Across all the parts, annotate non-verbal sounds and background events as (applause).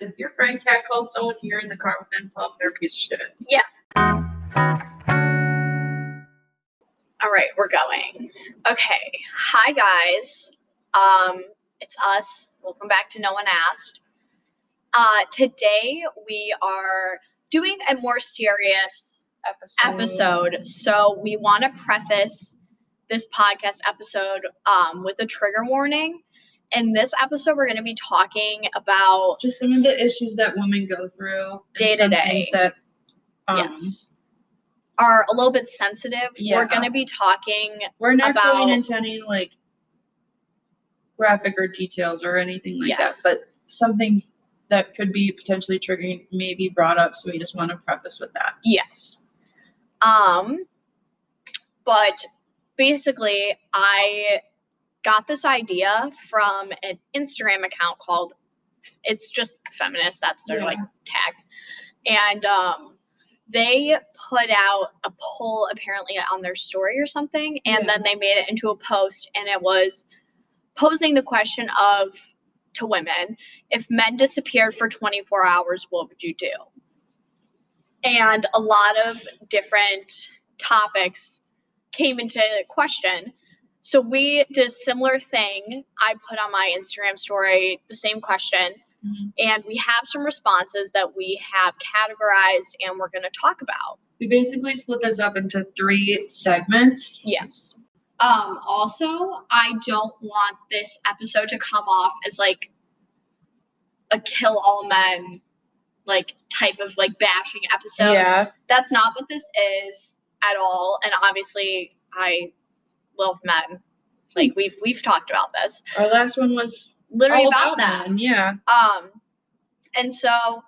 If your friend cat called someone here in the car with them, tell them they're a piece of shit. Yeah. All right, we're going. Okay. Hi guys. Um it's us. Welcome back to No One Asked. Uh today we are doing a more serious Episode. episode. So we want to preface this podcast episode um with a trigger warning. In this episode we're going to be talking about Just some of the issues that women go through. Day to day. things That, um, yes are a little bit sensitive. Yeah. We're going to be talking We're not about- going into any like graphic or details or anything like Yes. that, but some things that could be potentially triggering may be brought up. So we just want to preface with that. Yes. Um, but basically, I got this idea from an Instagram account called it's just feminist, that's their Yeah. like tag. And um they put out a poll apparently on their story or something, and Yeah. then they made it into a post, and it was posing the question of to women if men disappeared for 24 hours, what would you do? and a lot of different topics came into the question. So we did a similar thing. I put on my Instagram story the same question, Mhm. and we have some responses that we have categorized and we're going to talk about. We basically split this up into three segments. Yes. Um, also, I don't want this episode to come off as like a kill all men like type of like bashing episode. yeah. that's not what this is at all and obviously i love men. Like we've we've talked about this. Our last one was literally all about, that. men, Yeah. um and so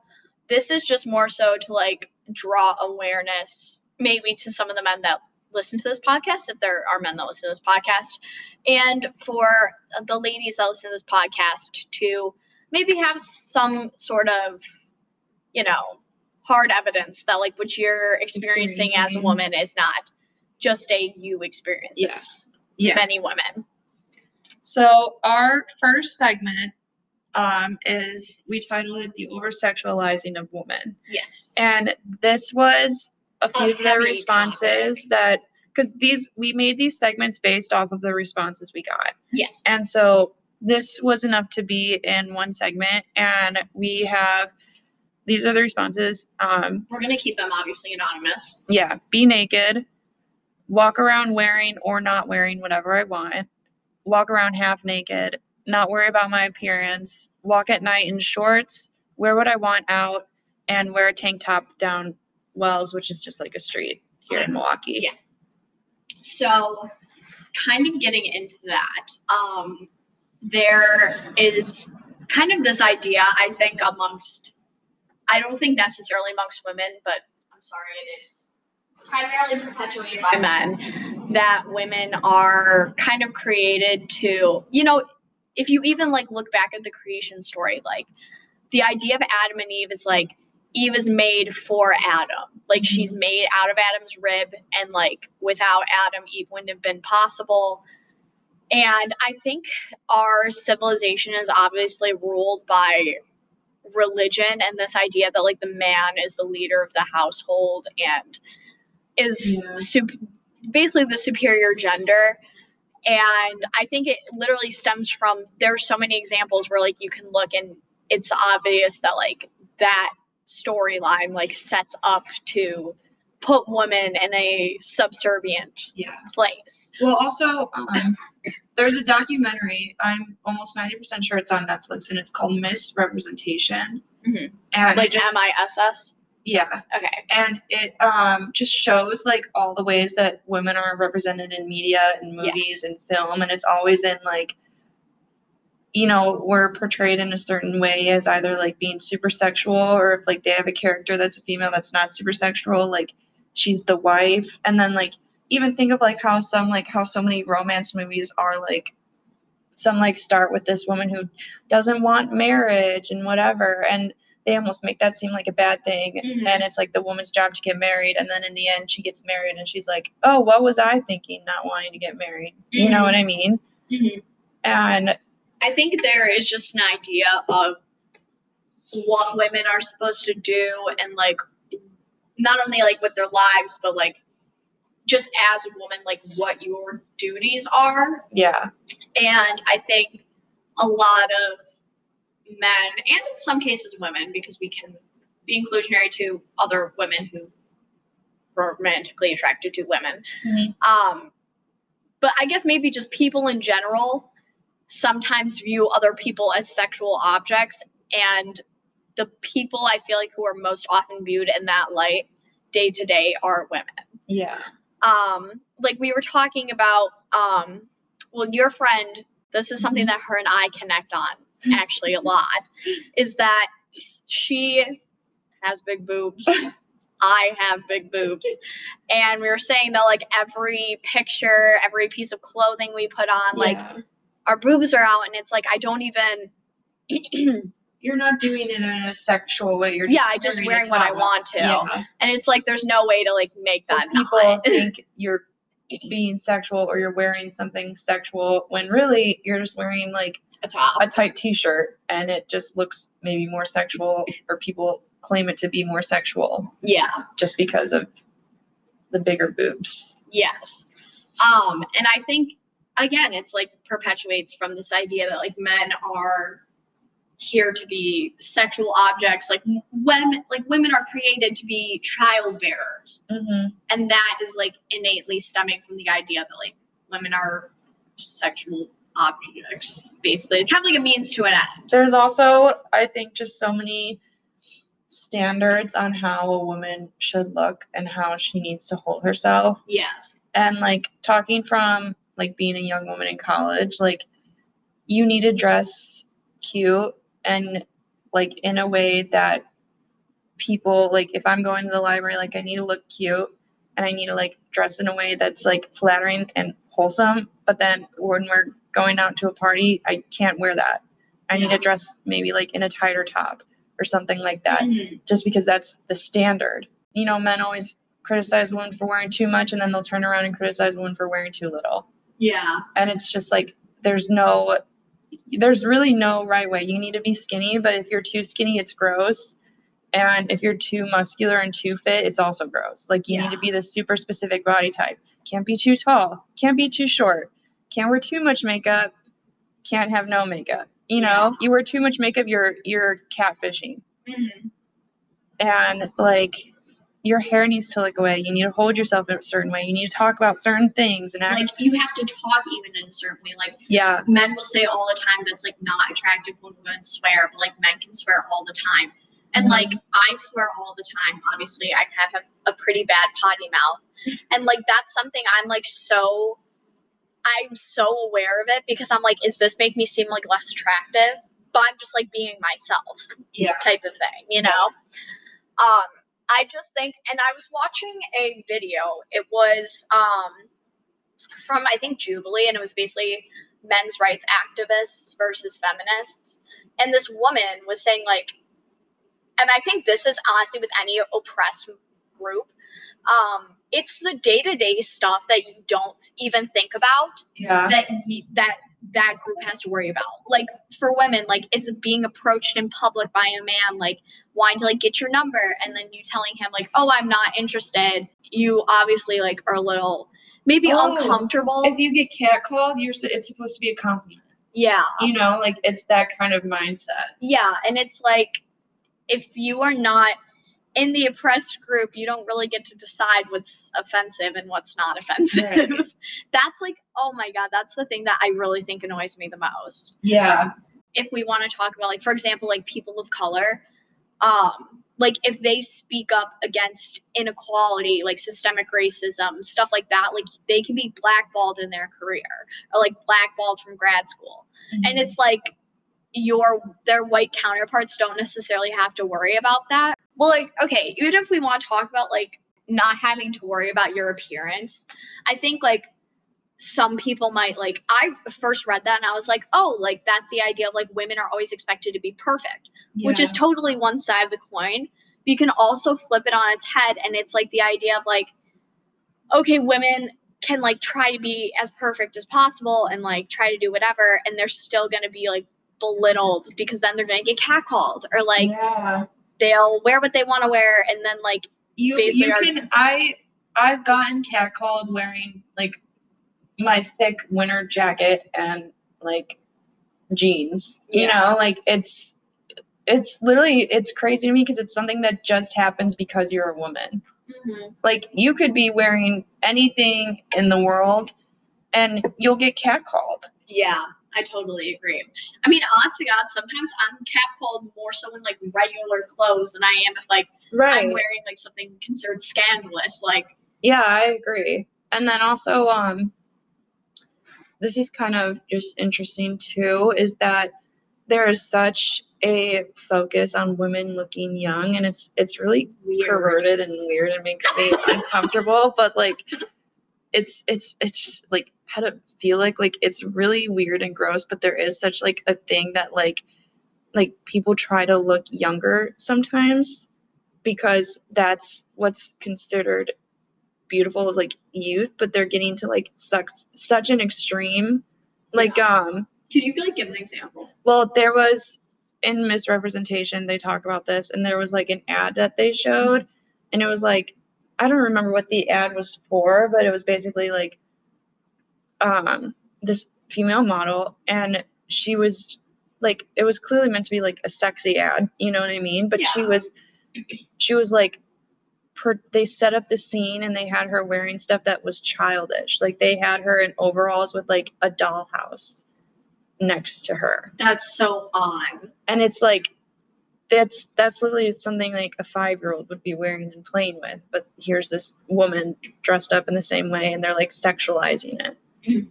this is just more so to like draw awareness maybe to some of the men that listen to this podcast if there are men that listen to this podcast and for the ladies that listen to this podcast to maybe have some sort of you know hard evidence that like what you're experiencing as a woman is not just a you experience Yeah. Yeah. many women So our first segment um, is we titled it "The Over Sexualizing of Women," yes and this was a few A of the responses topic. that because these we made these segments based off of the responses we got, yes and so this was enough to be in one segment, and we have these are the responses. Um, we're gonna keep them obviously anonymous yeah, be naked, walk around wearing or not wearing whatever I want, walk around half naked, not worry about my appearance, walk at night in shorts, wear what I want out, and wear a tank top down Wells, which is just like a street here in Milwaukee. Yeah. So, kind of getting into that, um, there is kind of this idea, I think, amongst, I don't think necessarily amongst women, but I'm sorry, it is primarily perpetuated by men, that women are kind of created to, you know, if you even like look back at the creation story, like the idea of Adam and Eve is like Eve is made for Adam. Like mm-hmm. she's made out of Adam's rib, and like without Adam, Eve wouldn't have been possible. And I think our civilization is obviously ruled by religion and this idea that like the man is the leader of the household and is Yeah. sup- basically the superior gender. And I think it literally stems from there are so many examples where like you can look and it's obvious that like that storyline like sets up to put women in a subservient Yeah. place. Well, also, um, there's a documentary. I'm almost 90% sure it's on Netflix, and it's called Miss Representation. Mhm. And Like just, M I S S. yeah, Okay. and it um, just shows like all the ways that women are represented in media and movies and film and it's always in like you know we're portrayed in a certain way as either like being super sexual or if like they have a character that's a female that's not super sexual like she's the wife. And then like even think of like how some like how so many romance movies are like some like start with this woman who doesn't want marriage and whatever. And they almost make that seem like a bad thing Mhm. and it's like the woman's job to get married and then in the end she gets married and she's like oh what was i thinking not wanting to get married you know what i mean Mhm. and I think there is just an idea of what women are supposed to do and like not only like with their lives but like just as a woman like what your duties are Yeah. and i think a lot of men and in some cases women because we can be inclusionary to other women who are romantically attracted to women Mhm. um but i guess maybe just people in general sometimes view other people as sexual objects and the people i feel like who are most often viewed in that light day to day are women Yeah. um like we were talking about um well your friend this is something that her and i connect on actually a lot is that she has big boobs i have big boobs and we were saying that like every picture every piece of clothing we put on like Yeah. our boobs are out and it's like i don't even (clears throat) you're not doing it in a sexual way. You're yeah i just a wearing what i want to Yeah. and it's like there's no way to like make that people not. (laughs) think you're being sexual or you're wearing something sexual when really you're just wearing like a top a tight t-shirt and it just looks maybe more sexual or people claim it to be more sexual yeah just because of the bigger boobs. Yes. Um, and I think again, it's like perpetuates from this idea that like men are here to be sexual objects, like women, like women are created to be child bearers, Mm-hmm. and that is like innately stemming from the idea that like women are sexual objects, basically, kind of like a means to an end. There's also, I think, just so many standards on how a woman should look and how she needs to hold herself. Yes. And like talking from like being a young woman in college, like you need to dress cute and like in a way that people like if I'm going to the library, like I need to look cute and I need to like dress in a way that's like flattering and wholesome. But then when we're going out to a party, I can't wear that. I need to dress maybe like in a tighter top or something like that Mhm. just because that's the standard. You know, men always criticize women for wearing too much and then they'll turn around and criticize women for wearing too little. Yeah. And it's just like there's no there's really no right way. You need to be skinny, but if you're too skinny, it's gross. And if you're too muscular and too fit, it's also gross. Like you need to be this super specific body type. Can't be too tall, can't be too short, can't wear too much makeup, can't have no makeup. You know, Yeah. you wear too much makeup, you're you're catfishing Mhm. and like your hair needs to look away. You need to hold yourself in a certain way. You need to talk about certain things and act. Like you have to talk even in a certain way. Like yeah, men will say all the time that's like not attractive when women swear, but like men can swear all the time. And Mhm. like I swear all the time. Obviously, I have a, pretty bad potty mouth, and like that's something I'm like so. I'm so aware of it because I'm like, is this make me seem like less attractive? But I'm just like being myself yeah, type of thing, you know? Um, I just think, and I was watching a video, it was um, from, I think, Jubilee, and it was basically men's rights activists versus feminists. And this woman was saying, like, and I think this is honestly with any oppressed group, um, it's the day to day stuff that you don't even think about yeah, that y- that that group has to worry about. Like for women, like it's being approached in public by a man, like wanting to like get your number, and then you telling him like, "Oh, I'm not interested." You obviously like are a little maybe Oh, uncomfortable. If you get catcalled, you're it's supposed to be a compliment. yeah, You know, like it's that kind of mindset. yeah, and it's like if you are not in the oppressed group, you don't really get to decide what's offensive and what's not offensive. Right. (laughs) that's like, oh my god, that's the thing that I really think annoys me the most. Yeah, if we want to talk about like for example like people of color um like if they speak up against inequality like systemic racism stuff like that like they can be blackballed in their career or like blackballed from grad school and it's like your their white counterparts don't necessarily have to worry about that. Well like okay even if we want to talk about like not having to worry about your appearance i think like some people might like i first read that and i was like oh like that's the idea of like women are always expected to be perfect which is totally one side of the coin. You can also flip it on its head and it's like the idea of like okay women can like try to be as perfect as possible and like try to do whatever and they're still going to be like belittled because then they're gonna get catcalled or like yeah. they'll wear what they want to wear and then like you basically you are- can I I've gotten catcalled wearing like my thick winter jacket and like jeans. You Yeah. know, like it's it's literally it's crazy to me because it's something that just happens because you're a woman. Mm-hmm. Like you could be wearing anything in the world and you'll get catcalled. yeah i totally agree i mean honest to god sometimes i'm catcalled more so in like regular clothes than i am if like right. i'm wearing like something considered scandalous like Yeah, I agree. And then also, um, this is kind of just interesting too, is that there is such a focus on women looking young, and it's it's really weird perverted and weird and makes me uncomfortable. But like, it's it's it's just like pedophilic. Like like it's really weird and gross. But there is such like a thing that like like people try to look younger sometimes because that's what's considered beautiful is like youth but they're getting to like such such an extreme like um could you like give an example well there was in Miss Representation they talk about this and there was like an ad that they showed and it was like i don't remember what the ad was for but it was basically like um this female model and she was like it was clearly meant to be like a sexy ad you know what i mean? But she was she was like per, they set up the scene and they had her wearing stuff that was childish. Like they had her in overalls with like a dollhouse next to her. That's so on. and it's like that's that's literally something like a five year old would be wearing and playing with but here's this woman dressed up in the same way and they're like sexualizing it.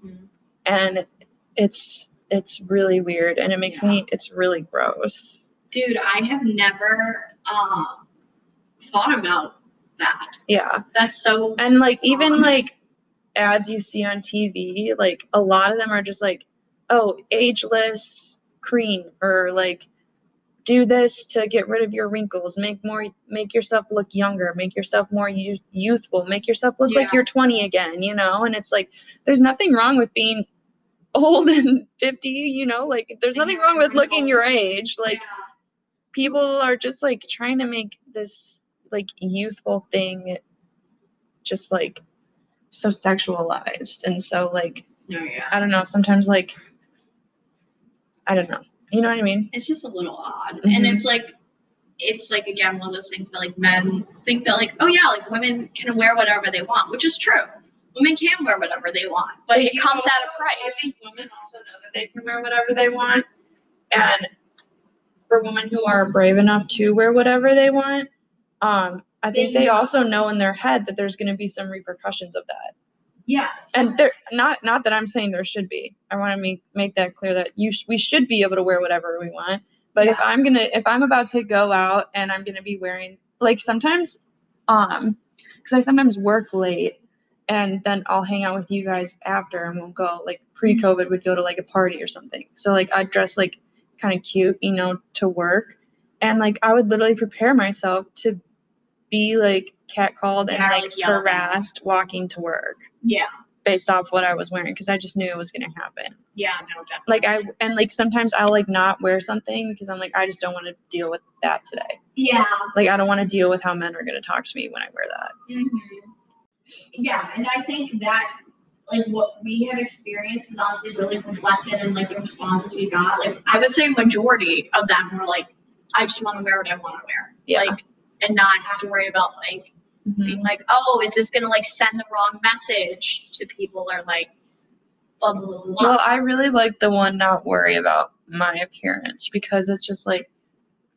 And it's it's really weird and it makes me it's really gross. Dude i have never um thought about that. Yeah. That's so and like even like ads you see on tv like a lot of them are just like oh ageless cream or like do this to get rid of your wrinkles. Make more make yourself look younger. Make yourself more youth, youthful. Make yourself look like you're 20 again you know? And it's like there's nothing wrong with being old (laughs) and 50 you know? Like there's nothing wrong with looking your age. Like Yeah. people are just like trying to make this like youthful thing just like so sexualized. And so like no yeah. I don't know. Sometimes like i don't know you know what i mean? It's just a little odd. And Mhm. it's like it's like again one of those things that like men think that like oh yeah like women can wear whatever they want which is true. Women can wear whatever they want but it you comes at a price. I think women also know that they can wear whatever they want and for women who are brave enough to wear whatever they want um i think They they also know in their head that there's going to be some repercussions of that yes. And there not not that i'm saying there should be. I want to make make that clear that you sh- we should be able to wear whatever we want. But if i'm gonna if i'm about to go out and i'm gonna be wearing like sometimes um because i sometimes work late and then i'll hang out with you guys after and we'll go like pre-covid would go to like a party or something. So like i'd dress like kind of cute you know to work. And like i would literally prepare myself to be like catcalled and like like harassed walking to work yeah based off what I was wearing because I just knew it was gonna happen. yeah no definitely Like I and like sometimes I'll like not wear something because I'm like I just don't want to deal with that today. yeah Like I don't want to deal with how men are gonna talk to me when I wear that. Mhm. Yeah, and I think that like what we have experienced is honestly really reflected in like the responses we got. Like I would say majority of them were like, I just want to wear what I want to wear. Yeah. Like and not have to worry about like Mhm. being like, oh, is this gonna like send the wrong message to people or like blah blah blah. Well, I really like the one not worry about my appearance because it's just like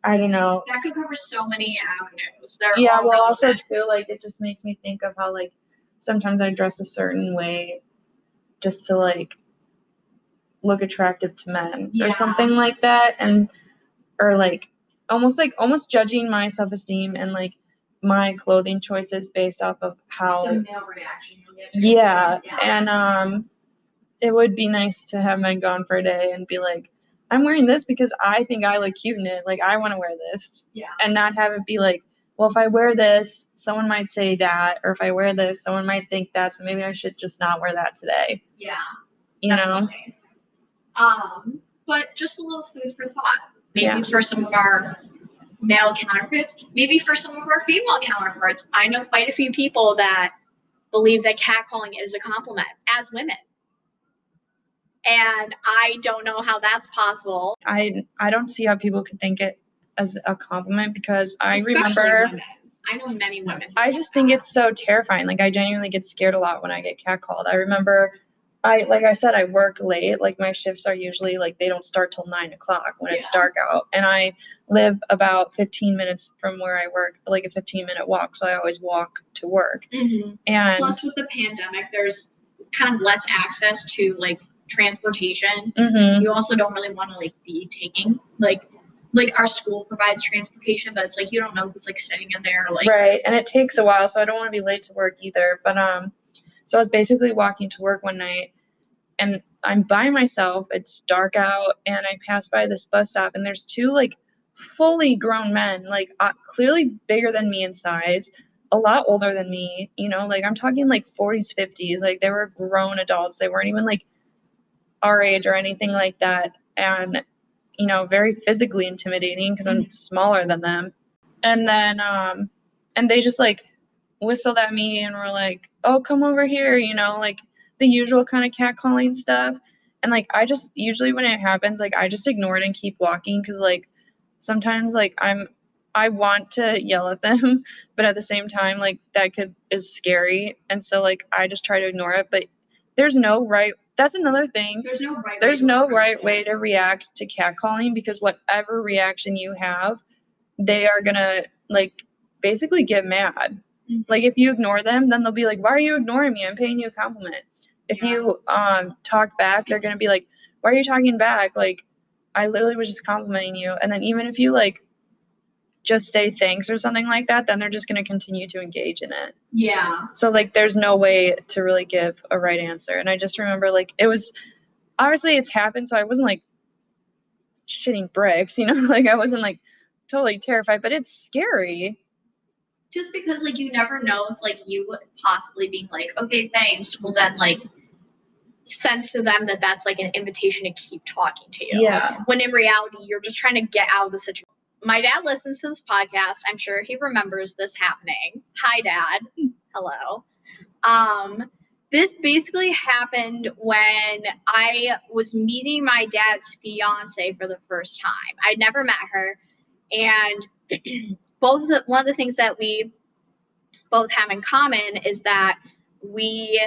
I don't know. that could cover so many avenues. They're Yeah, well also too like it just makes me think of how like sometimes I dress a certain way just to like look attractive to men Yeah. or something like that and or like almost like almost judging my self-esteem and like my clothing choices based off of how the male reaction you'll get. yeah yeah. and um it would be nice to have men gone for a day and be like i'm wearing this because i think i look cute in it like i want to wear this Yeah. and not have it be like well if i wear this someone might say that or if i wear this someone might think that so maybe i should just not wear that today yeah. you know Um, but just a little food for thought. Maybe Yeah. for some of our male counterparts, maybe for some of our female counterparts. I know quite a few people that believe that catcalling is a compliment as women. And I don't know how that's possible. I I don't see how people could think it as a compliment because I especially remember women. I know many women. I just think it's so terrifying. Like I genuinely get scared a lot when I get catcalled. I remember I like I said, I work late. Like my shifts are usually like they don't start till nine o'clock when it's dark out. And I live about fifteen minutes from where I work, like a fifteen minute walk. So I always walk to work. Mhm. And Plus, with the pandemic, there's kind of less access to like transportation. Mhm. You also don't really want to like be taking like like our school provides transportation, but it's like you don't know who's like sitting in there. Like, right and it takes a while so i don't want to be late to work either but um so i was basically walking to work one night and i'm by myself it's dark out and i pass by this bus stop and there's two like fully grown men like uh, clearly bigger than me in size a lot older than me you know like i'm talking like 40s 50s like they were grown adults they weren't even like our age or anything like that and you know very physically intimidating because i'm smaller than them and then um and they just like whistled at me and were like oh come over here you know like the usual kind of catcalling stuff and like i just usually when it happens like i just ignore it and keep walking because like sometimes like i'm i want to yell at them (laughs) but at the same time like that could is scary and so like i just try to ignore it but there's no right that's another thing there's no right. there's way to no right way to react to catcalling because whatever reaction you have, they are gonna like basically get mad. Like if you ignore them, then they'll be like, "Why are you ignoring me? I'm paying you a compliment." If Yeah. you um talk back, they're gonna be like, "Why are you talking back?" Like I literally was just complimenting you. And then even if you like just say thanks or something like that, then they're just gonna continue to engage in it. Yeah. So like there's no way to really give a right answer. And I just remember like it was obviously it's happened, so I wasn't like shitting bricks, you know, (laughs) like I wasn't like totally terrified, but it's scary. Just because like you never know if like you would possibly being like okay thanks will then like sense to them that that's like an invitation to keep talking to you. Yeah. when in reality you're just trying to get out of the situation. My dad listens to this podcast. I'm sure he remembers this happening. Hi dad. Hello. Um this basically happened when I was meeting my dad's fiance for the first time. I'd never met her and (clears throat) both of the, one of the things that we both have in common is that we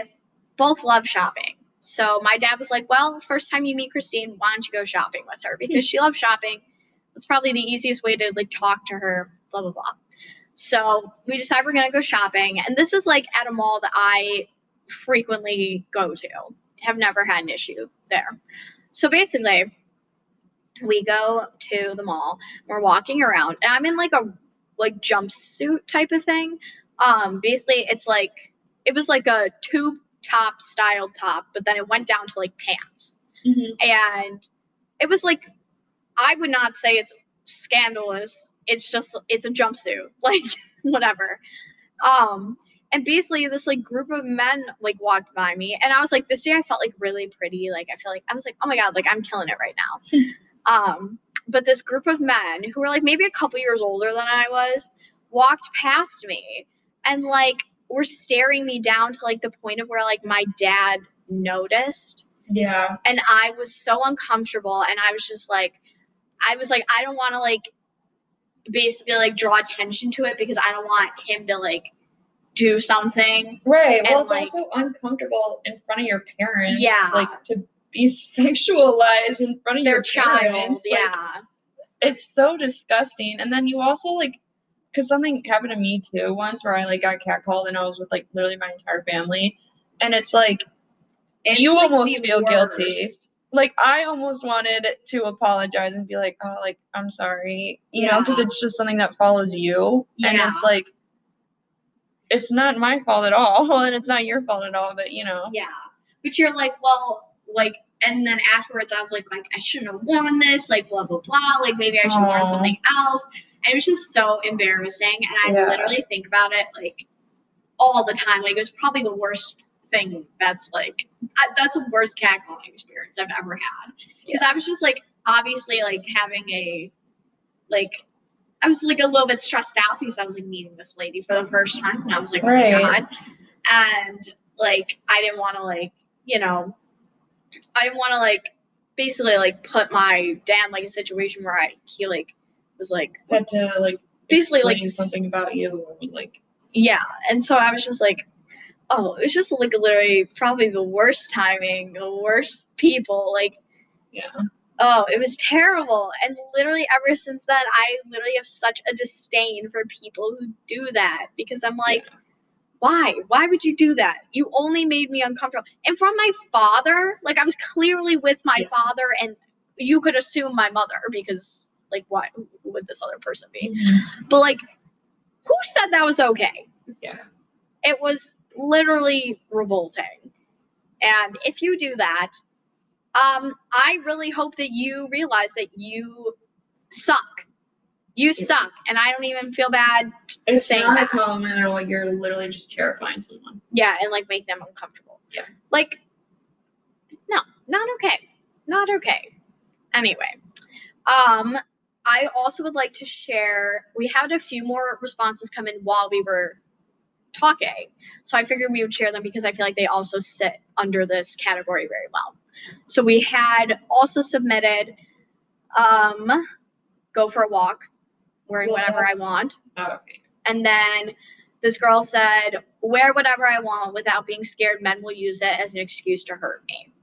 both love shopping. So my dad was like, "Well, first time you meet Christine, why don't you go shopping with her? Because she loves shopping. It's probably the easiest way to like talk to her." Blah blah blah. So we decided we're gonna go shopping, and this is like at a mall that I frequently go to. Have never had an issue there. So basically, we go to the mall. We're walking around, and I'm in like a like jumpsuit type of thing. Um, basically, it's like it was like a tube top style top, but then it went down to like pants. And it was like I would not say it's scandalous. It's just it's a jumpsuit. (laughs) Like whatever. Um and basically this like group of men like walked by me and I was like this day I felt like really pretty. Like I feel like I was like, oh my god, like I'm killing it right now. (laughs) um but this group of men who were like maybe a couple years older than I was walked past me and like were staring me down to like the point of where like my dad noticed Yeah. and I was so uncomfortable and I was just like I was like I don't want to like basically like draw attention to it because I don't want him to like do something. Right. Well, And, it's like- also uncomfortable in front of your parents. Yeah. Like to be (laughs) sexualized in front of Their your child, parents. like, yeah. it's so disgusting. And then you also like, because something happened to me too once where I like got catcalled and I was with like literally my entire family, and it's like It's, You like, almost feel guilty. like I almost wanted to apologize and be like, oh, like I'm sorry, you know, because it's just something that follows you, yeah. and it's like, it's not my fault at all, (laughs) and it's not your fault at all, but you know, Yeah. But you're like, well, like and then afterwards I was like like I shouldn't have worn this, like blah blah blah, like maybe I should have worn something else. And it was just so embarrassing and I Yeah. literally think about it like all the time. Like it was probably the worst thing that's like I- that's the worst catcalling experience I've ever had. Because I was just like obviously like having a like I was like a little bit stressed out because I was like meeting this lady for the first time and I was like, oh Right. my god. And like I didn't want to like, you know, I want to like basically like put my dad like a situation where I he like was like Had to like basically like something about you. Or was like, yeah. And so I was just like, oh, it was just like literally probably the worst timing, the worst people. Like, yeah, oh, it was terrible. And literally ever since then, I literally have such a disdain for people who do that because I'm like, Yeah. Why? Why would you do that? You only made me uncomfortable. And from my father, like I was clearly with my Yeah. father, and you could assume my mother because, like, why who would this other person be? But like, who said that was okay? yeah, It was literally revolting. And if you do that, um, I really hope that you realize that you suck. You suck, and I don't even feel bad It's saying not a compliment at all. You're literally just terrifying someone. Yeah, and like make them uncomfortable. Yeah. Like, no, not okay. Not okay. Anyway, um, I also would like to share. We had a few more responses come in while we were talking, so I figured we would share them because I feel like they also sit under this category very well. So we had also submitted, um, go for a walk, wearing Well, whatever I want. Okay. And then this girl said, wear whatever I want without being scared men will use it as an excuse to hurt me.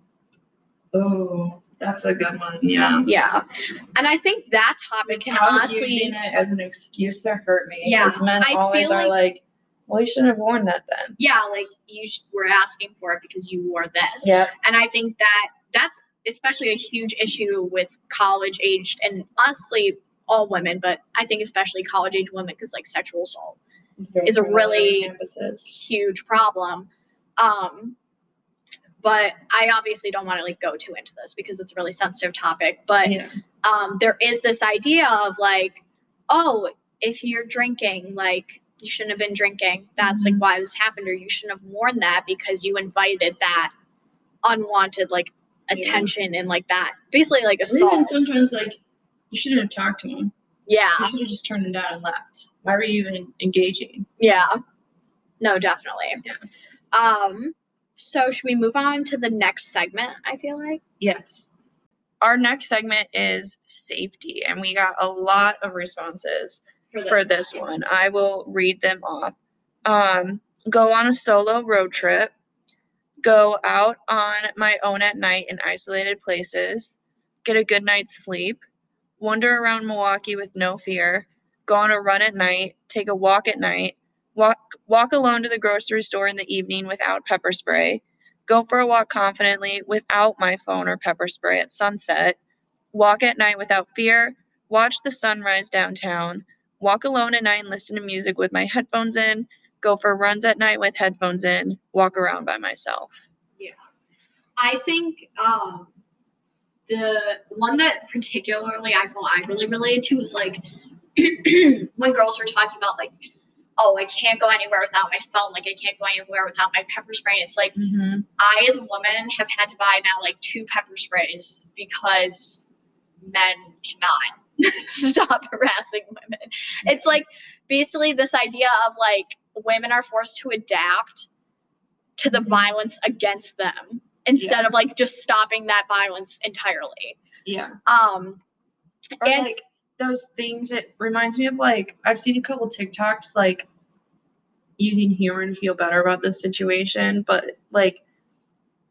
Oh, that's a good one. Yeah. Yeah. And I think that topic can Without honestly using it as an excuse to hurt me. Yeah, Because men I always are like, well, you shouldn't have worn that then. yeah, like you sh- were asking for it because you wore this. Yeah. And I think that that's especially a huge issue with college aged and honestly all women, but I think especially college age women because like sexual assault is a really huge problem. Um, but I obviously don't want to like go too into this because it's a really sensitive topic. But Yeah. um, there is this idea of like, oh, if you're drinking, like you shouldn't have been drinking. That's Mhm. like why this happened, or you shouldn't have worn that because you invited that unwanted like Yeah. attention and like that basically like Or even assault. sometimes like you shouldn't have talked to him. Yeah, You should have just turned him down and left. Why were you even engaging? yeah, no, definitely. Yeah. Um, so should we move on to the next segment? I feel like. Yes. Our next segment is safety, and we got a lot of responses for this one. I will read them off. Um, go on a solo road trip. Go out on my own at night in isolated places. Get a good night's sleep. Wander around Milwaukee with no fear. Go on a run at night. Take a walk at night. Walk walk alone to the grocery store in the evening without pepper spray. Go for a walk confidently without my phone or pepper spray at sunset. Walk at night without fear. Watch the sunrise downtown walk alone at night and listen to music with my headphones in, go for runs at night with headphones in, walk around by myself. Yeah. I think um, the one that particularly I feel I really related to was like (clears throat) when girls were talking about like, oh, I can't go anywhere without my phone, like I can't go anywhere without my pepper spray. And it's like Mm-hmm. I, as a woman, have had to buy now like two pepper sprays because men cannot (laughs) stop harassing women. It's like basically this idea of like women are forced to adapt to the violence against them instead of like just stopping that violence entirely. Yeah. Um, Or And- like those things, it reminds me of like, I've seen a couple TikToks like using humor to feel better about this situation, but like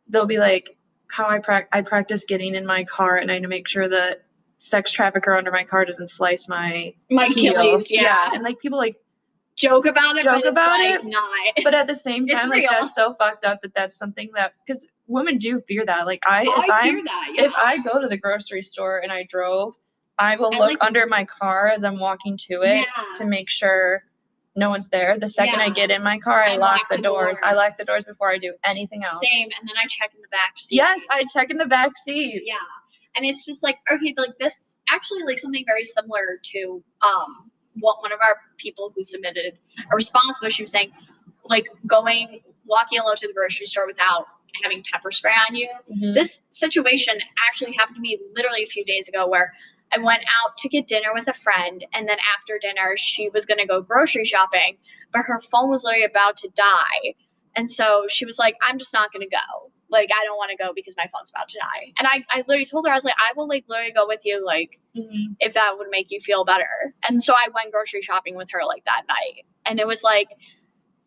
they'll be like, how I, prac I practice getting in my car at night to make sure that sex trafficker under my car doesn't slice my my heel. Achilles, yeah. And like people like, Joke about it, Joke but about like it, not. but at the same (laughs) time, like real. that's so fucked up that that's something that because women do fear that. Like I, Oh, if I I'm fear that. Yes. if I go to the grocery store and I drove, I will I look like- under my car as I'm walking to it Yeah. to make sure no one's there. The second I get in my car, I, I lock, lock the, the doors. I lock the doors before I do anything else. Same, and then I check in the back seat. Yes, I check in the back seat. Yeah. And it's just like, okay, like this actually like something very similar to um one of our people who submitted a response was she was saying, like going walking alone to the grocery store without having pepper spray on you. Mhm. This situation actually happened to me literally a few days ago where I went out to get dinner with a friend, and then after dinner, she was going to go grocery shopping, but her phone was literally about to die. And so she was like, I'm just not going to go. Like, I don't want to go because my phone's about to die. And I, I literally told her, I was like, I will, like, literally go with you, like, Mhm. if that would make you feel better. And so I went grocery shopping with her, like, that night. And it was like,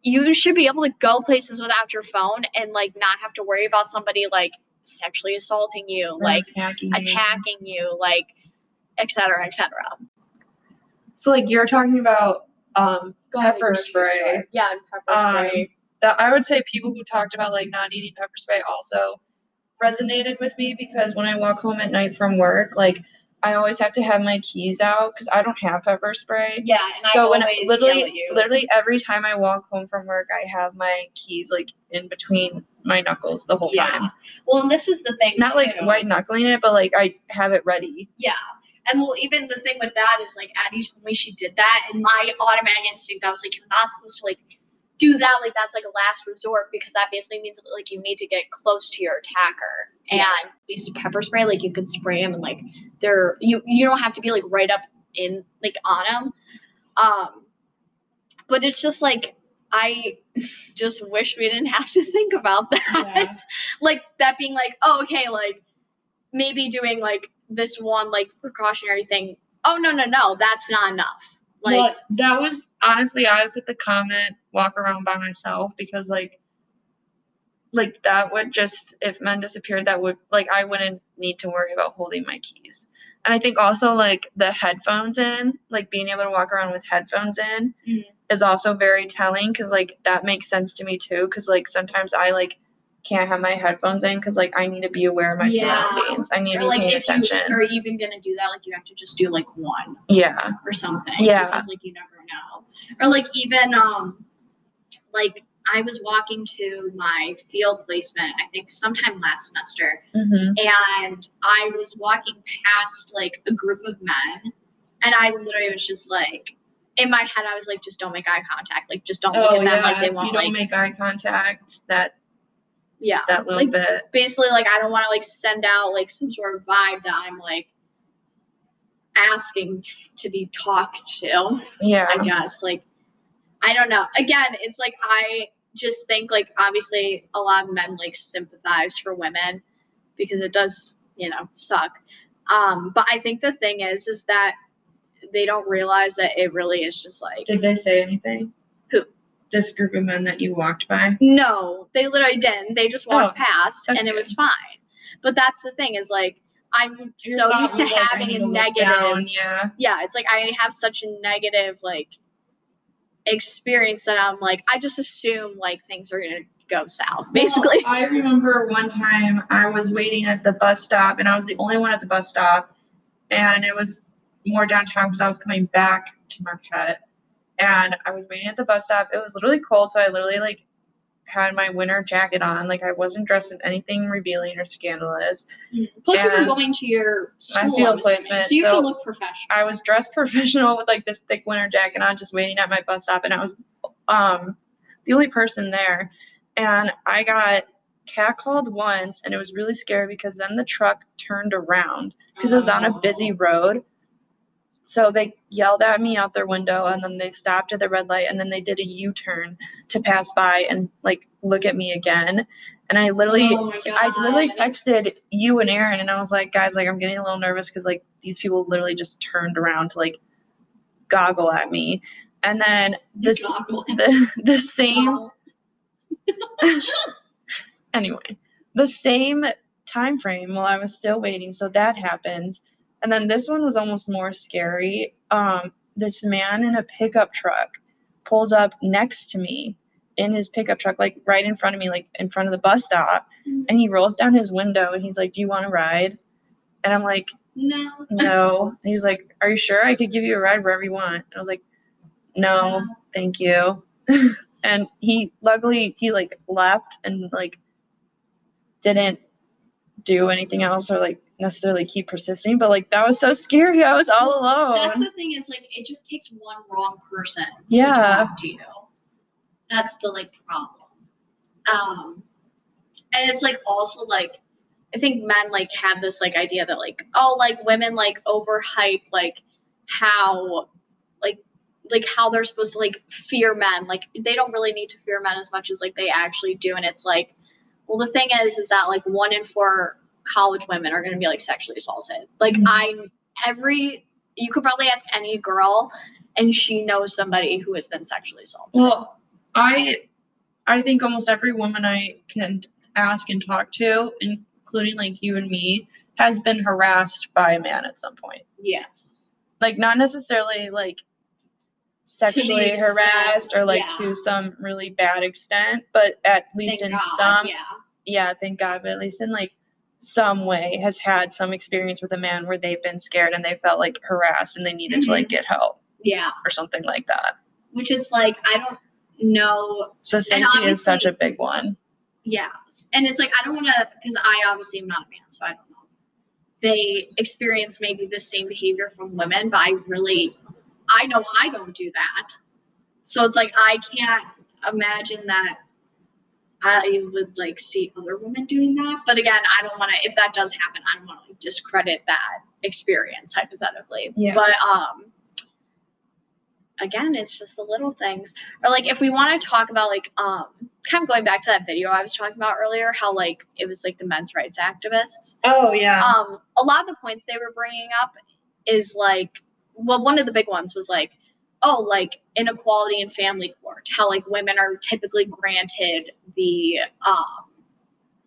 you should be able to go places without your phone and, like, not have to worry about somebody, like, sexually assaulting you, Or like, attacking you. attacking you, like, et cetera, et cetera. So like you're talking about um pepper spray. Yeah, and pepper Um, spray. That I would say people who talked about like not eating pepper spray also resonated with me because when I walk home at night from work, like I always have to have my keys out because I don't have pepper spray. Yeah, and So I when always literally, yell at you. literally every time I walk home from work, I have my keys like in between my knuckles the whole yeah. time. Well, and this is the thing. Not like too. white knuckling it, but like I have it ready. Yeah. And well, even the thing with that is like Addie told me she did that, and my automatic instinct, I was like, you're not supposed to like do that. Like that's like a last resort because that basically means like you need to get close to your attacker. And Yeah. pepper spray, like you can spray them and like they're you you don't have to be like right up in like on them. Um, but it's just like I (laughs) just wish we didn't have to think about (laughs) that. Yeah. like that being like, oh, okay, like maybe doing like this one like precautionary thing. Oh no, no, no, that's not enough. Like well, that was honestly, I put the comment walk around by myself because like, like that would just if men disappeared, that would like I wouldn't need to worry about holding my keys. And I think also like the headphones in, like being able to walk around with headphones in, Mhm. is also very telling because like that makes sense to me too. Because like sometimes I like can't have my headphones in because like I need to be aware of my Yeah. surroundings. I need to be like paying attention. you are even gonna do that, like you have to just do like one yeah. or something. Yeah. Because like you never know. Or like even um like I was walking to my field placement, I think sometime last semester, hmm and I was walking past like a group of men, and I literally was just like, in my head, I was like, just don't make eye contact, like just don't look Oh at them yeah. like they won't don't like, make eye contact. That yeah, that little like bit. basically like I don't want to like send out like some sort of vibe that I'm like asking to be talked to. Yeah. I guess like I don't know. Again, it's like I just think like obviously a lot of men like sympathize for women because it does, you know, suck. Um, but I think the thing is is that they don't realize that it really is just like Did they say anything? This group of men that you walked by. no, they literally didn't. They just walked Oh, past and it was fine. But that's the thing is like I'm Your so used to like, having a negative down, Yeah. yeah, it's like I have such a negative like experience that I'm like I just assume like things are gonna go south, basically. Well, I remember one time I was waiting at the bus stop, and I was the only one at the bus stop, and it was more downtown because I was coming back to Marquette, and I was waiting at the bus stop. It was literally cold, so I literally like had my winter jacket on, like I wasn't dressed in anything revealing or scandalous. Plus, you were going to your my school, field placement, so you have so- to look professional. I was dressed (laughs) professional with like this thick winter jacket on, just waiting at my bus stop, and I was um the only person there. And I got catcalled once, and it was really scary because then the truck turned around because it was on a busy Oh. road. So they yelled at me out their window, and then they stopped at the red light, and then they did a U turn to pass by and like look at me again. And I literally, Oh I literally texted you and Aaron, and I was like, guys, like I'm getting a little nervous because like these people literally just turned around to like goggle at me, and then this the the same (laughs) anyway, the same time frame while I was still waiting. So that happens. And then this one was almost more scary. Um, this man in a pickup truck pulls up next to me in his pickup truck, like right in front of me, like in front of the bus stop. And he rolls down his window and he's like, Do you want to ride? And I'm like, no. No. (laughs) And he was like, Are you sure I could give you a ride wherever you want? And I was like, No, thank you. (laughs) and he luckily he like left and like didn't do anything else or like necessarily keep persisting but like that was so scary i was all alone That's the thing is like it just takes one wrong person Yeah. to talk to you. That's the like problem. Um and it's like also like I think men like have this like idea that like oh like women like overhype like how like like how they're supposed to like fear men like they don't really need to fear men as much as like they actually do and it's like well the thing is is that like one in four college women are going to be like sexually assaulted like Mhm. i'm every you could probably ask any girl and she knows somebody who has been sexually assaulted Well, I I think almost every woman I can ask and talk to, including like you and me, has been harassed by a man at some point. yes Like not necessarily like sexually harassed or like yeah. to some really bad extent, but at least Thank in God, some yeah yeah, thank God, but at least in like some way has had some experience with a man where they've been scared and they felt like harassed and they needed to Mhm. like get help yeah or something like that. which it's like i don't know So safety is such a big one. Yeah. And it's like, I don't want to, because I obviously am not a man, so I don't know. They experience maybe the same behavior from women, but I really, I know I don't do that. So it's like, I can't imagine that I would like see other women doing that. But again, I don't want to, if that does happen, I don't want to like, discredit that experience hypothetically. Yeah. But, um, again it's just the little things or like if we want to talk about like um kind of going back to that video i was talking about earlier how like it was like the men's rights activists Oh yeah. um a lot of the points they were bringing up is like well one of the big ones was like oh like inequality in family court how like women are typically granted the um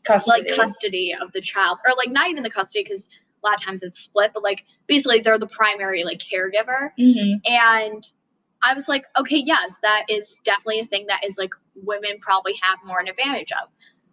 custody. like custody of the child or like not even the custody because a lot of times it's split but like basically they're the primary like caregiver hmm and I was like, okay, yes, that is definitely a thing that is like women probably have more an advantage of.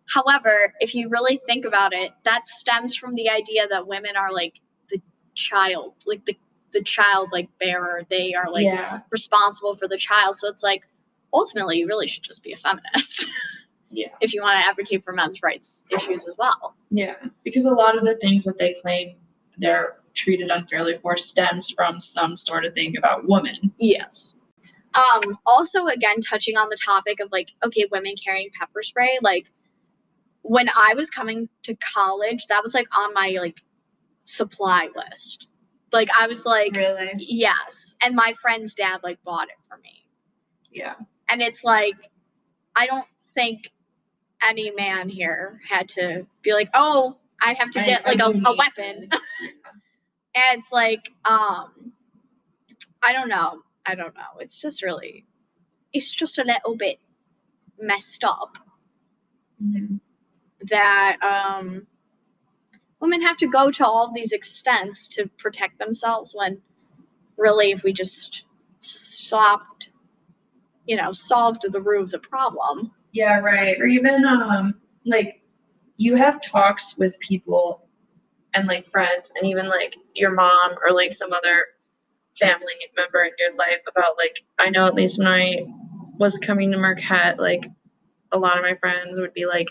However, if you really think about it, that stems from the idea that women are like the child, like the the child like bearer. They are like yeah. responsible for the child. So it's like ultimately you really should just be a feminist (laughs) Yeah. if you want to advocate for men's rights issues as well. Yeah. Because a lot of the things that they claim they're treated unfairly for stems from some sort of thing about women. Yes. Um, also, again, touching on the topic of like, okay, women carrying pepper spray, like when I was coming to college, that was like on my like supply list. Like I was like, Really? yes. And my friend's dad like bought it for me. Yeah. And it's like, I don't think any man here had to be like, oh, I have to get like a, a weapon. (laughs) And it's like, um, I don't know. I don't know. It's just really, it's just a little bit messed up Mhm. that um, women have to go to all these extents to protect themselves when really, if we just stopped, you know, solved the root of the problem. Yeah, right. Or even um like you have talks with people and like friends and even like your mom or like some other family member in your life about like I know at least when I was coming to Marquette, like a lot of my friends would be like,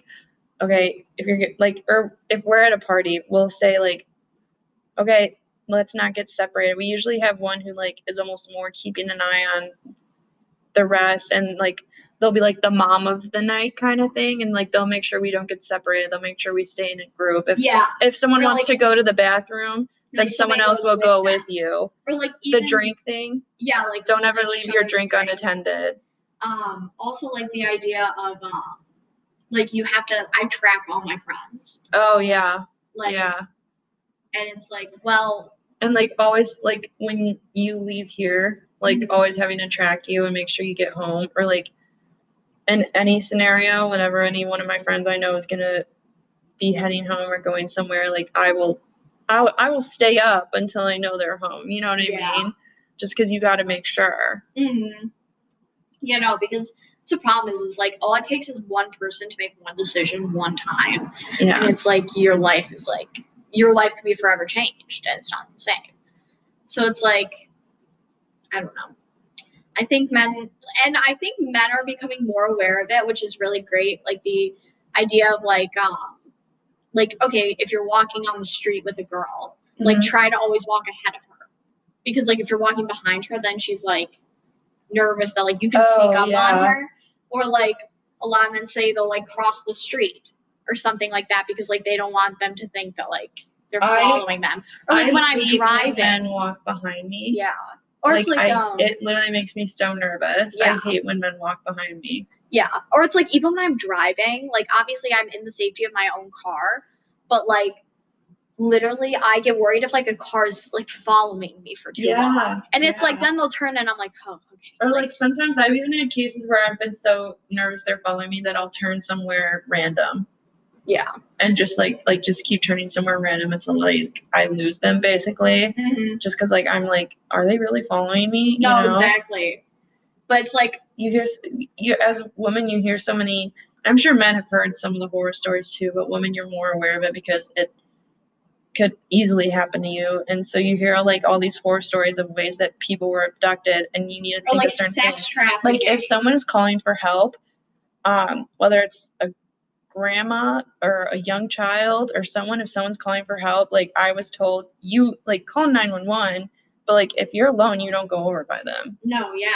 okay, if you're like or if we're at a party, we'll say like, okay, let's not get separated. We usually have one who like is almost more keeping an eye on the rest and like they'll be like the mom of the night kind of thing and like they'll make sure we don't get separated they'll make sure we stay in a group if Yeah. if someone Or, wants like- to go to the bathroom then Like, someone else will go them. with you Or like the drink thing Yeah, like don't ever leave your other's drink unattended um also like the idea of um like you have to i track all my friends oh yeah like yeah and it's like well and like always like when you leave here like Mhm. always having to track you and make sure you get home or like in any scenario whenever any one of my friends i know is gonna be heading home or going somewhere like i will i, will- I will stay up until i know they're home you know what i Yeah. mean just because you got to make sure mhm. You know because it's the problem is, is like all it takes is one person to make one decision one time. And it's like your life is like your life can be forever changed and it's not the same. So it's like i don't know. I think men and i think men are becoming more aware of it which is really great. Like the idea of like um like okay if you're walking on the street with a girl like Mhm. try to always walk ahead of her. Because like if you're walking behind her then she's like nervous that like you can Oh, sneak up on yeah. her or like a lot of men say they'll like cross the street or something like that because like they don't want them to think that like they're I- following them. Or like I when I'm driving. men walk behind me. Yeah. Or it's like I, um it literally makes me so nervous. Yeah. I hate when men walk behind me. Yeah. Or it's like even when I'm driving, like obviously I'm in the safety of my own car, but like literally I get worried if like a car's like following me for too long. And it's like then they'll turn and I'm like, oh, okay. Or like sometimes I've even had cases where I've been so nervous they're following me that I'll turn somewhere random Yeah. and just like like just keep turning somewhere random until like I lose them basically. Mm-hmm. Just because like I'm like, are they really following me? No, know? exactly. But it's like You hear you as a woman you hear so many. I'm sure men have heard some of the horror stories too, but women you're more aware of it because it could easily happen to you, and so you hear like all these horror stories of ways that people were abducted, and you need to or think like of certain sex things. trafficking. like if someone is calling for help um whether it's a grandma or a young child or someone if someone's calling for help like i was told you like call 911 but like if you're alone you don't go over by them no, yeah.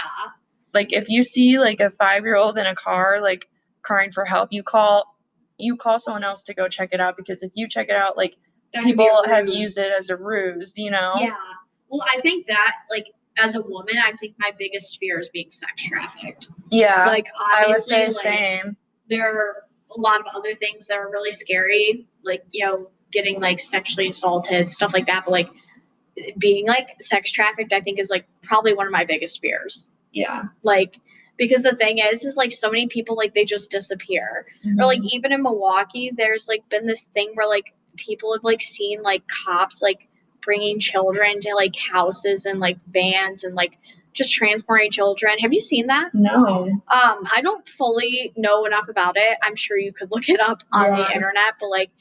like if you see like a five year old in a car like crying for help you call you call someone else to go check it out because if you check it out like That could be people have used it as a ruse you know Yeah. Well, I think that like as a woman, I think my biggest fear is being sex trafficked. yeah like i would obviously, say like, same there are a lot of other things that are really scary, like you know, getting like sexually assaulted, stuff like that. But like being like sex trafficked, I think is like probably one of my biggest fears. yeah Like because the thing is, is like so many people like they just disappear. Or like mm-hmm. even in Milwaukee, there's like been this thing where like people have like seen like cops like bringing children to like houses and like vans and like just transporting children. Have you seen that? no Um, I don't fully know enough about it. I'm sure you could look it up on the internet, but like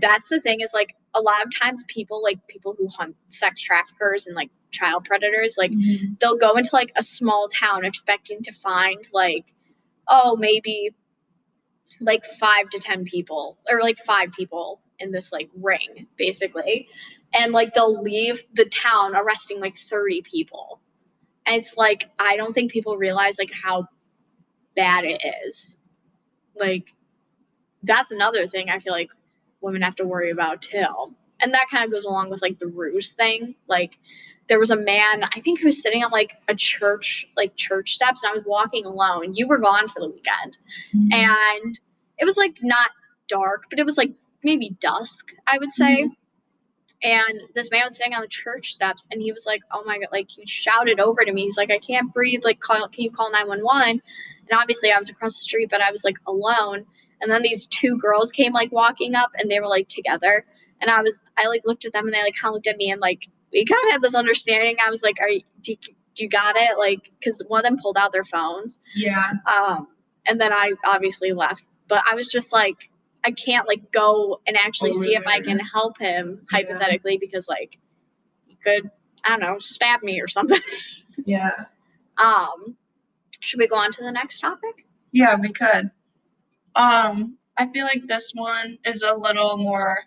that's the thing is like a lot of times people like people who hunt sex traffickers and like child predators like they'll go into like a small town expecting to find like oh maybe like 5 to 10 people or like 5 people in this like ring basically. And like they'll leave the town arresting like 30 people. And it's like i don't think people realize like how bad it is. Like that's another thing i feel like women have to worry about too. And that kind of goes along with like the ruse thing. Like there was a man i think who was sitting on like a church like church steps and i was walking alone. You were gone for the weekend. Mm-hmm. And it was like not dark but it was like maybe dusk i would say. And this man was sitting on the church steps and he was like oh my god like he shouted over to me. He's like i can't breathe. Like call can you call 911 and obviously i was across the street but i was like alone. And then these two girls came like walking up and they were like together. And i was i like looked at them and they like kind of looked at me and like we kind of had this understanding. I was like are you do you, do you got it? Like because one of them pulled out their phones. Yeah. Um, and then I obviously left. But I was just like, I can't like go and actually Over see if I can help him Yeah. hypothetically because like he could, I don't know, stab me or something. yeah (laughs) Um, should we go on to the next topic? Yeah, we could. Um, I feel like this one is a little more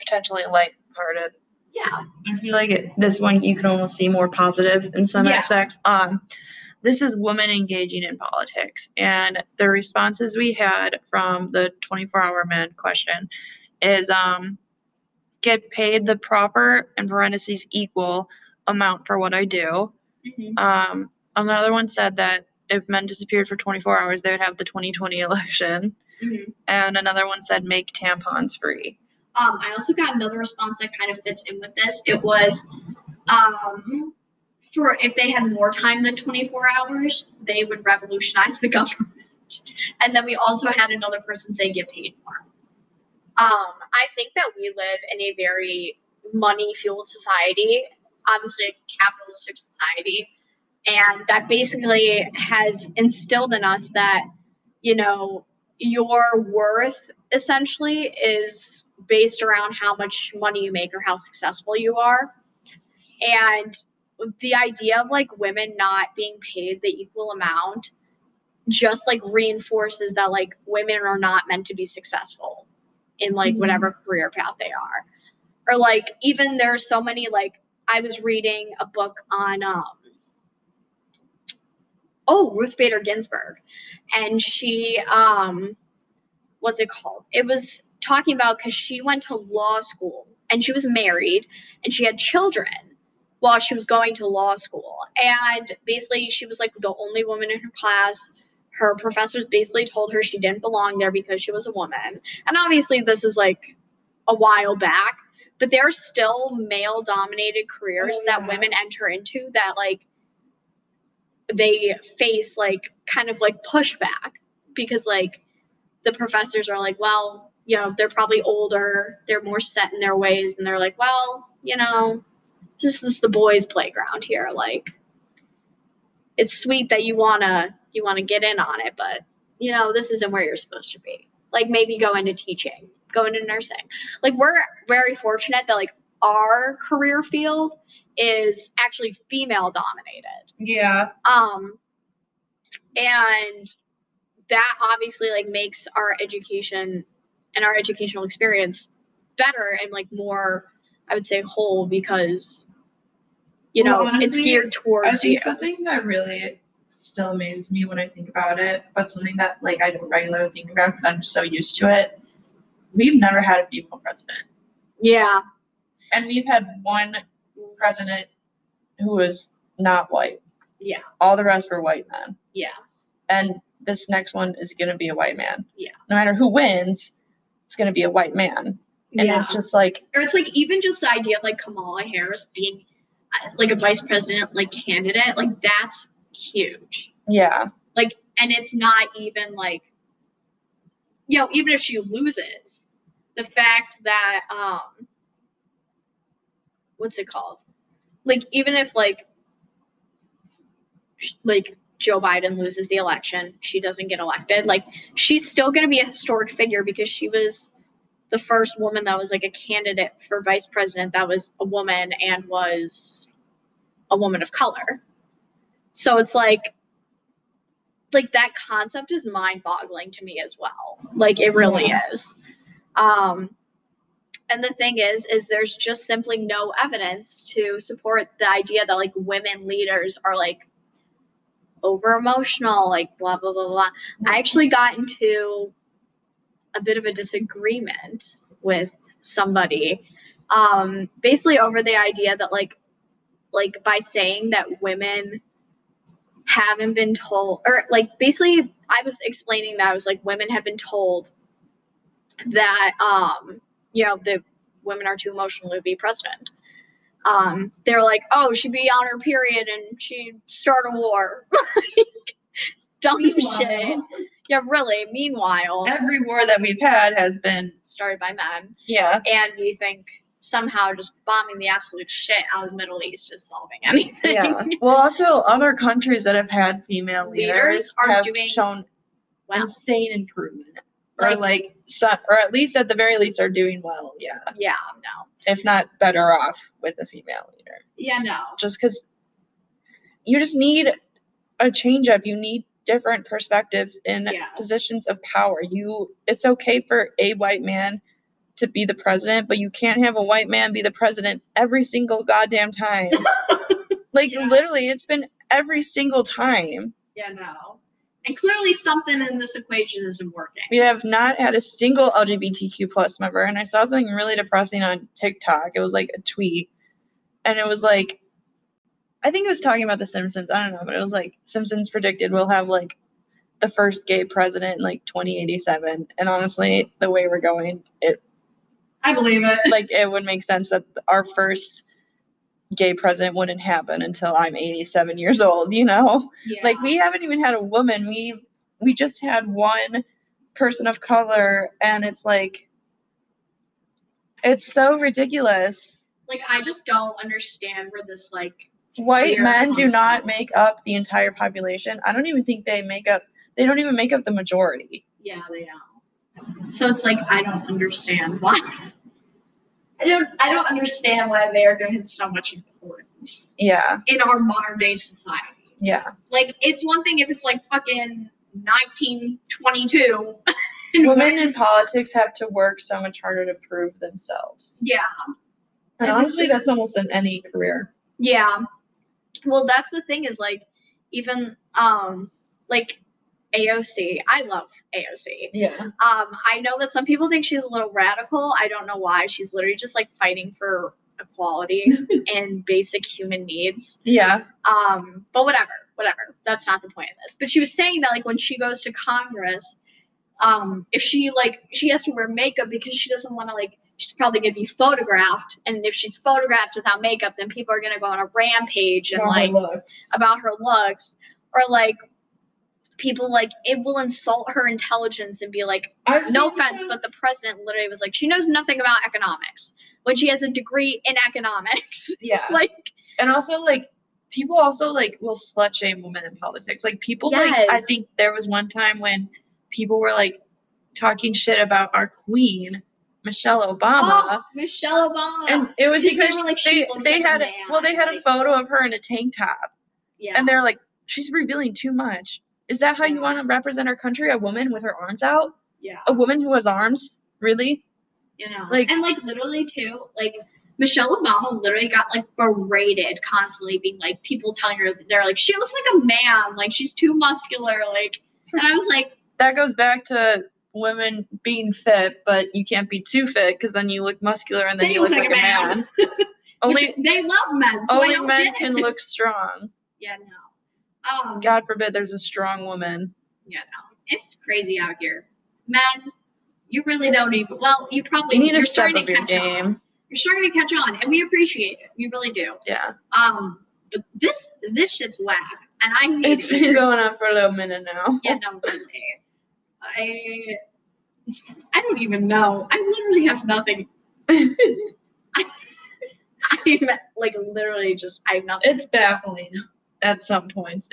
potentially lighthearted. Yeah. I feel like it, this one you can almost see more positive in some Yeah. aspects. Um, this is women engaging in politics, and the responses we had from the 24-hour men question is um, get paid the proper and parentheses equal amount for what I do. Um, another one said that if men disappeared for 24 hours, they would have the 2020 election. Mhm. And another one said make tampons free. Um, I also got another response that kind of fits in with this. It was, um, for if they had more time than 24 hours, they would revolutionize the (laughs) government. And then we also had another person say get paid more. Um, I think that we live in a very money fueled society, obviously a capitalistic society, and that basically has instilled in us that, you know, your worth essentially is based around how much money you make or how successful you are. And the idea of like women not being paid the equal amount just like reinforces that like women are not meant to be successful in like Mhm. whatever career path they are. Or like even there's so many like I was reading a book on um oh Ruth Bader Ginsburg and she um what's it called? It was talking about because she went to law school and she was married and she had children while she was going to law school. And basically, she was like the only woman in her class. Her professors basically told her she didn't belong there because she was a woman. And obviously, this is like a while back, but there are still male dominated careers Oh, that women enter into that like they face like kind of like pushback because like the professors are like, well, you know, they're probably older, they're more set in their ways, and they're like, well, you know, this is the boys' playground here. Like, it's sweet that you wanna you wanna get in on it, but you know, this isn't where you're supposed to be. Like, maybe go into teaching, go into nursing. Like, we're very fortunate that like our career field is actually female dominated Yeah. um and that obviously like makes our education and our educational experience better and like more i would say whole because you know Well, it's honestly, geared I towards you something that really still amazes me when I think about it, but something that like I don't regularly think about because I'm so used to it. We've never had a female president, yeah and we've had one president who was not white. yeah All the rest were white men, yeah and this next one is going to be a white man. Yeah. No matter who wins, it's going to be a white man, and yeah. it's just like or it's like even just the idea of like kamala harris being uh, like a vice president like candidate like that's huge. Yeah, like and it's not even like you know even if she loses the fact that um what's it called? Like even if like like joe biden loses the election she doesn't get elected like she's still going to be a historic figure because she was the first woman that was like a candidate for vice president that was a woman and was a woman of color. So it's like like that concept is mind boggling to me as well. Like it really is. Um and the thing is is there's just simply no evidence to support the idea that like women leaders are like over emotional like blah blah blah blah. I actually got into a bit of a disagreement with somebody um basically over the idea that like like by saying that women haven't been told or like basically i was explaining that i was like women have been told that um you know the women are too emotional to be president um they're like oh she'd be on her period and she'd start a war. (laughs) Like dumb shit yeah really meanwhile every war that we've had has been started by men yeah. and we think somehow just bombing the absolute shit out of the middle east is solving (laughs) anything Yeah. Well, also other countries that have had female leaders, Leaders are have doing shown well. insane improvement, or Like- like some, or at least at the very least are doing well. Yeah, yeah no if not better off with a female leader. yeah no Just because you just need a change up. You need different perspectives in Yes. positions of power. You, it's okay for a white man to be the president, but you can't have a white man be the president every single goddamn time. (laughs) like Yeah. literally, it's been every single time. Yeah, no. And clearly something in this equation isn't working. We have not had a single LGBTQ plus member, and I saw something really depressing on TikTok. It was like a tweet, and it was like, I think it was talking about The Simpsons. I don't know, but it was like Simpsons predicted we'll have like the first gay president in like 2087. And honestly, the way we're going, it I believe it. (laughs) like it would make sense that our first gay president wouldn't happen until I'm 87 years old. You know, Yeah. like we haven't even had a woman. We we just had one person of color, and it's like it's so ridiculous. like I just don't understand where this like White men do not make up the entire population. I don't even think they make up. They don't even make up the majority. yeah, they don't. So it's like I don't understand why. (laughs) I don't I don't understand why they are given so much importance Yeah, in our modern day society. yeah. Like it's one thing if it's like fucking 1922. (laughs) Women in politics have to work so much harder to prove themselves. Yeah. And And honestly, just- that's almost in any career. Yeah. Well, that's the thing is like even um like AOC. I love AOC. Yeah. Um, I know that some people think she's a little radical. I don't know why. She's literally just like fighting for equality (laughs) and basic human needs. Yeah. Um, but whatever, whatever. That's not the point of this. But she was saying that like when she goes to Congress, um, if she like she has to wear makeup because she doesn't want to like she's probably gonna be photographed, and if she's photographed without makeup, then people are gonna go on a rampage and like looks. about her looks, or like people like it will insult her intelligence and be like I've no offense, but the president literally was like, she knows nothing about economics when she has a degree in economics. (laughs) yeah. like, and also like people also like will slut shame women in politics. Like people like I think there was one time when people were like talking shit about our queen, Michelle oh, Obama. oh, Michelle Obama. And it was She's because like, they, they like had a, well they had a photo of her in a tank top yeah. and they're like she's revealing too much. Is that how you want to represent our country? A woman with her arms out? yeah. A woman who has arms? Really? You know, like- and like literally too, like Michelle Obama literally got like berated constantly, being like people telling her they're like she looks like a man, like she's too muscular, like. And I was like, That goes back to women being fit, but you can't be too fit because then you look muscular and then, you look like, a man. (laughs) only they love men, so only men can look strong. Yeah, no. Um, God forbid there's a strong woman. Yeah, no, it's crazy out here. Men, you really don't even. Well, you probably You need to step starting up to your catch on. game. You're starting to catch on, and we appreciate it. You really do. Yeah. Um, but this this shit's whack, and I hate It's it. been going on for a little minute now. Yeah, (laughs) no, really. I I don't even know. I literally have nothing. (laughs) I'm like literally just I have nothing. it's baffling at some points.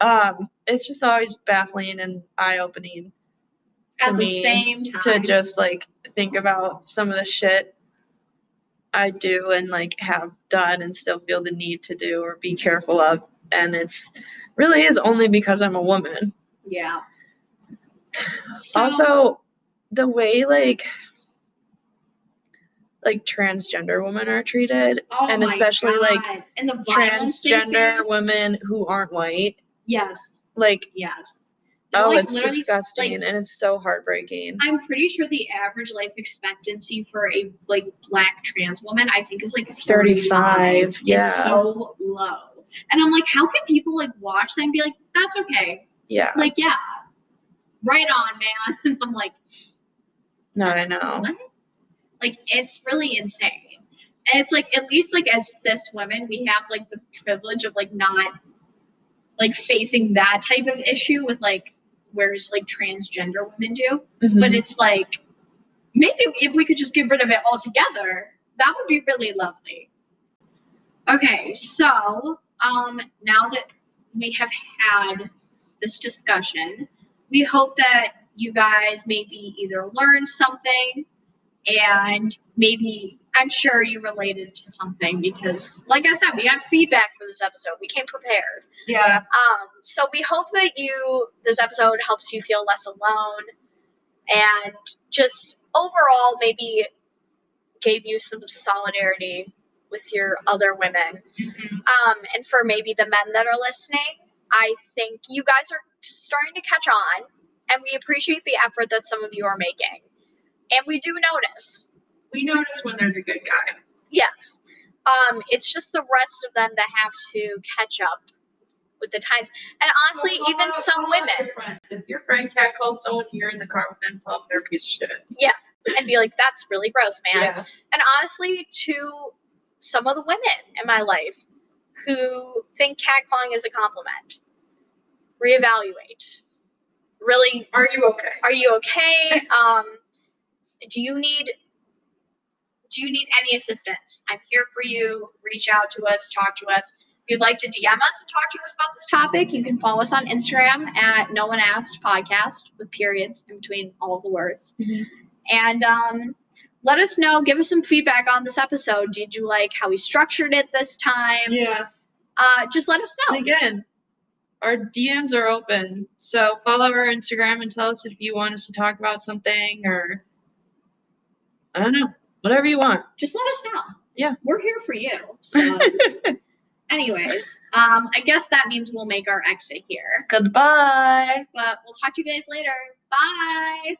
Um, it's just always baffling and eye opening At the same time, to just like think about some of the shit I do and like have done and still feel the need to do or be careful of. And it's really is only because I'm a woman. yeah. So, also, the way like like transgender women are treated, oh and especially, like, and the transgender women who aren't white, Yes, like yes. Oh, They're, oh, like, it's disgusting like, and it's so heartbreaking. I'm pretty sure the average life expectancy for a like black trans woman, I think, is like 35, yeah. It's so low. And I'm like, how can people like watch that and be like, that's okay? yeah, Like, yeah, right on, man. And (laughs) I'm like, no, I know. what? Like, it's really insane. And it's like, at least like as cis women, we have like the privilege of like not like facing that type of issue with like, whereas like transgender women do. Mhm. but it's like maybe if we could just get rid of it altogether that would be really lovely okay so um now that we have had this discussion we hope that you guys maybe either learned something and maybe i'm sure you related to something because like i said we have feedback for this episode we came prepared yeah, um, so we hope that you this episode helps you feel less alone and just overall maybe gave you some solidarity with your other women. Mhm. Um, and for maybe the men that are listening, I think you guys are starting to catch on and we appreciate the effort that some of you are making. And we do notice. we notice when there's a good guy. Yes. Um, it's just the rest of them that have to catch up with the times. And honestly, So even out- some women Your friends. If your friend cat called someone here in the car with them, tell them they're a piece of shit. Yeah. And be like, that's really gross, man. Yeah. And honestly, to some of the women in my life who think catcalling is a compliment, reevaluate. Really, Are you okay? are you okay? (laughs) Um, do you need do you need any assistance? I'm here for you. Reach out to us, talk to us. If you'd like to DM us and talk to us about this topic, you can follow us on Instagram at No One Asked Podcast with periods in between all the words. Mhm. And um, let us know. Give us some feedback on this episode. Did you like how we structured it this time? Yeah. Uh, just let us know. Again, our DMs are open. So follow our Instagram and tell us if you want us to talk about something or I don't know, whatever you want. Just let us know. Yeah. We're here for you. So. (laughs) Anyways, um, I guess that means we'll make our exit here. Goodbye. But we'll talk to you guys later. Bye.